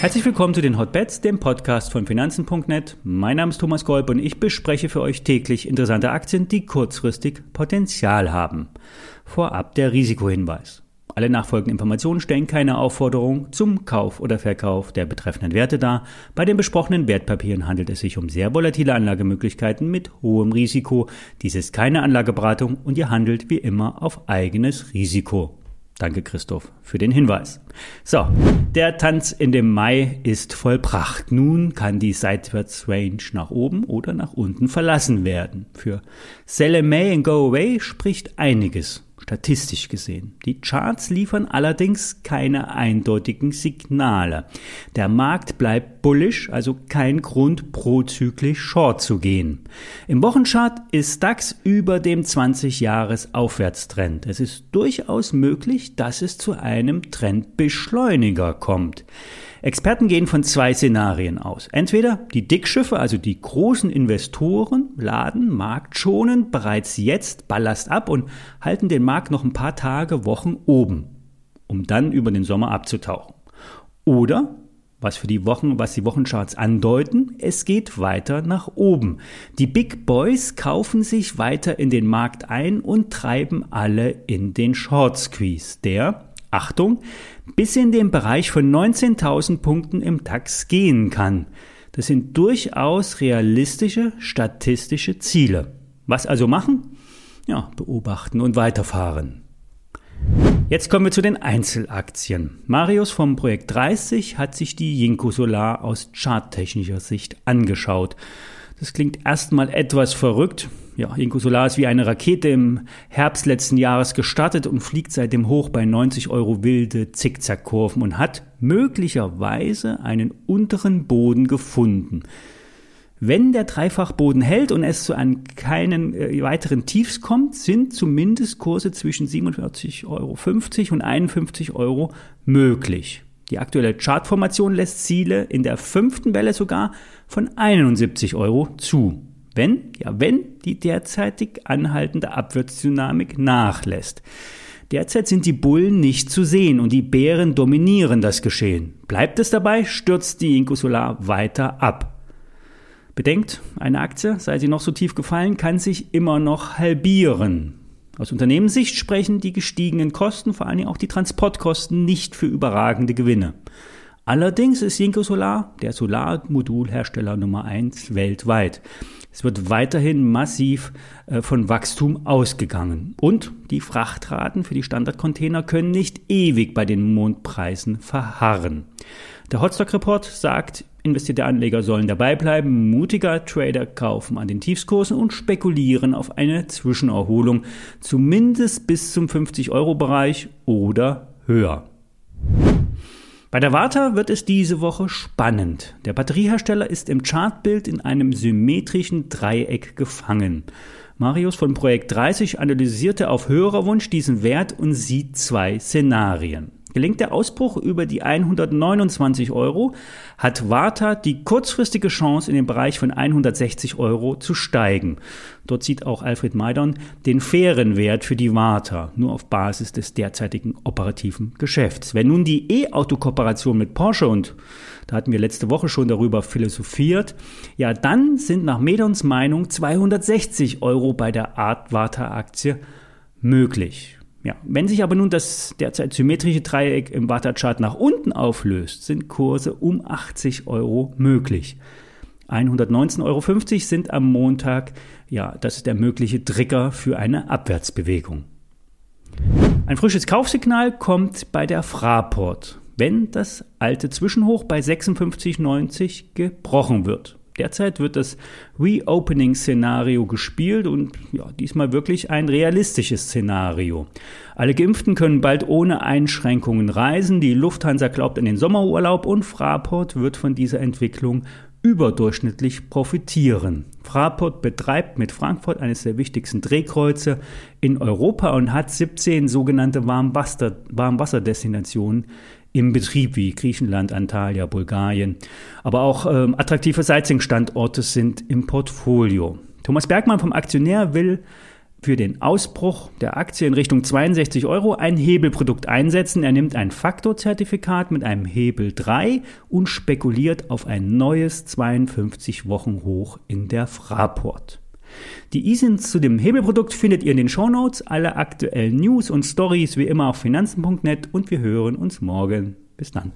Herzlich willkommen zu den Hotbets, dem Podcast von Finanzen.net. Mein Name ist Thomas Golb und ich bespreche für euch täglich interessante Aktien, die kurzfristig Potenzial haben. Vorab der Risikohinweis. Alle nachfolgenden Informationen stellen keine Aufforderung zum Kauf oder Verkauf der betreffenden Werte dar. Bei den besprochenen Wertpapieren handelt es sich um sehr volatile Anlagemöglichkeiten mit hohem Risiko. Dies ist keine Anlageberatung und ihr handelt wie immer auf eigenes Risiko. Danke, Christoph, für den Hinweis. So, der Tanz in dem Mai ist vollbracht. Nun kann die Seitwärtsrange nach oben oder nach unten verlassen werden. Für Sell May and Go Away spricht einiges statistisch gesehen. Die Charts liefern allerdings keine eindeutigen Signale. Der Markt bleibt bullish, also kein Grund prozyklisch short zu gehen. Im Wochenchart ist DAX über dem 20-Jahres-Aufwärtstrend. Es ist durchaus möglich, dass es zu einem Trendbeschleuniger kommt. Experten gehen von zwei Szenarien aus. Entweder die Dickschiffe, also die großen Investoren, laden marktschonend bereits jetzt Ballast ab und halten den Markt noch ein paar Tage, Wochen oben, um dann über den Sommer abzutauchen. Oder was für die Wochen, was die Wochencharts andeuten, es geht weiter nach oben. Die Big Boys kaufen sich weiter in den Markt ein und treiben alle in den Short Squeeze, der Achtung, bis in den Bereich von 19.000 Punkten im DAX gehen kann. Das sind durchaus realistische statistische Ziele. Was also machen? Ja, beobachten und weiterfahren. Jetzt kommen wir zu den Einzelaktien. Marius vom Projekt 30 hat sich die Jinko Solar aus charttechnischer Sicht angeschaut. Das klingt erstmal etwas verrückt. Ja, Inco Solar ist wie eine Rakete im Herbst letzten Jahres gestartet und fliegt seitdem hoch bei 90 Euro wilde Zickzackkurven und hat möglicherweise einen unteren Boden gefunden. Wenn der Dreifachboden hält und es zu einem keinen äh, weiteren Tiefs kommt, sind zumindest Kurse zwischen 47,50 Euro und 51 Euro möglich. Die aktuelle Chartformation lässt Ziele in der fünften Welle sogar von 71 Euro zu. Wenn, ja, wenn die derzeitig anhaltende Abwärtsdynamik nachlässt. Derzeit sind die Bullen nicht zu sehen und die Bären dominieren das Geschehen. Bleibt es dabei, stürzt die Incosolar weiter ab. Bedenkt, eine Aktie, sei sie noch so tief gefallen, kann sich immer noch halbieren. Aus Unternehmenssicht sprechen die gestiegenen Kosten, vor allen Dingen auch die Transportkosten, nicht für überragende Gewinne. Allerdings ist Jinko Solar der Solarmodulhersteller Nummer eins weltweit. Es wird weiterhin massiv äh, von Wachstum ausgegangen. Und die Frachtraten für die Standardcontainer können nicht ewig bei den Mondpreisen verharren. Der Hotstock Report sagt, investierte Anleger sollen dabei bleiben, mutiger Trader kaufen an den Tiefskursen und spekulieren auf eine Zwischenerholung, zumindest bis zum 50-Euro-Bereich oder höher. Bei der Warta wird es diese Woche spannend. Der Batteriehersteller ist im Chartbild in einem symmetrischen Dreieck gefangen. Marius von Projekt 30 analysierte auf höherer Wunsch diesen Wert und sieht zwei Szenarien. Gelingt der Ausbruch über die 129 Euro, hat Warta die kurzfristige Chance, in den Bereich von 160 Euro zu steigen. Dort sieht auch Alfred Maidon den fairen Wert für die Warta, nur auf Basis des derzeitigen operativen Geschäfts. Wenn nun die E-Auto-Kooperation mit Porsche und da hatten wir letzte Woche schon darüber philosophiert, ja, dann sind nach Medons Meinung 260 Euro bei der Art Warta-Aktie möglich. Ja, wenn sich aber nun das derzeit symmetrische Dreieck im Warta-Chart nach unten auflöst, sind Kurse um 80 Euro möglich. 119,50 Euro sind am Montag, ja, das ist der mögliche Trigger für eine Abwärtsbewegung. Ein frisches Kaufsignal kommt bei der Fraport, wenn das alte Zwischenhoch bei 56,90 gebrochen wird. Derzeit wird das Reopening-Szenario gespielt und ja, diesmal wirklich ein realistisches Szenario. Alle Geimpften können bald ohne Einschränkungen reisen. Die Lufthansa glaubt an den Sommerurlaub und Fraport wird von dieser Entwicklung überdurchschnittlich profitieren. Fraport betreibt mit Frankfurt eines der wichtigsten Drehkreuze in Europa und hat 17 sogenannte Warmwasser Warmwasserdestinationen im Betrieb wie Griechenland, Antalya, Bulgarien. Aber auch ähm, attraktive Sightseeing-Standorte sind im Portfolio. Thomas Bergmann vom Aktionär will für den Ausbruch der Aktie in Richtung 62 Euro ein Hebelprodukt einsetzen. Er nimmt ein Faktorzertifikat mit einem Hebel 3 und spekuliert auf ein neues 52 Wochen Hoch in der Fraport. Die ISINs zu dem Hebelprodukt findet ihr in den Shownotes. Alle aktuellen News und Stories wie immer auf finanzen.net und wir hören uns morgen. Bis dann.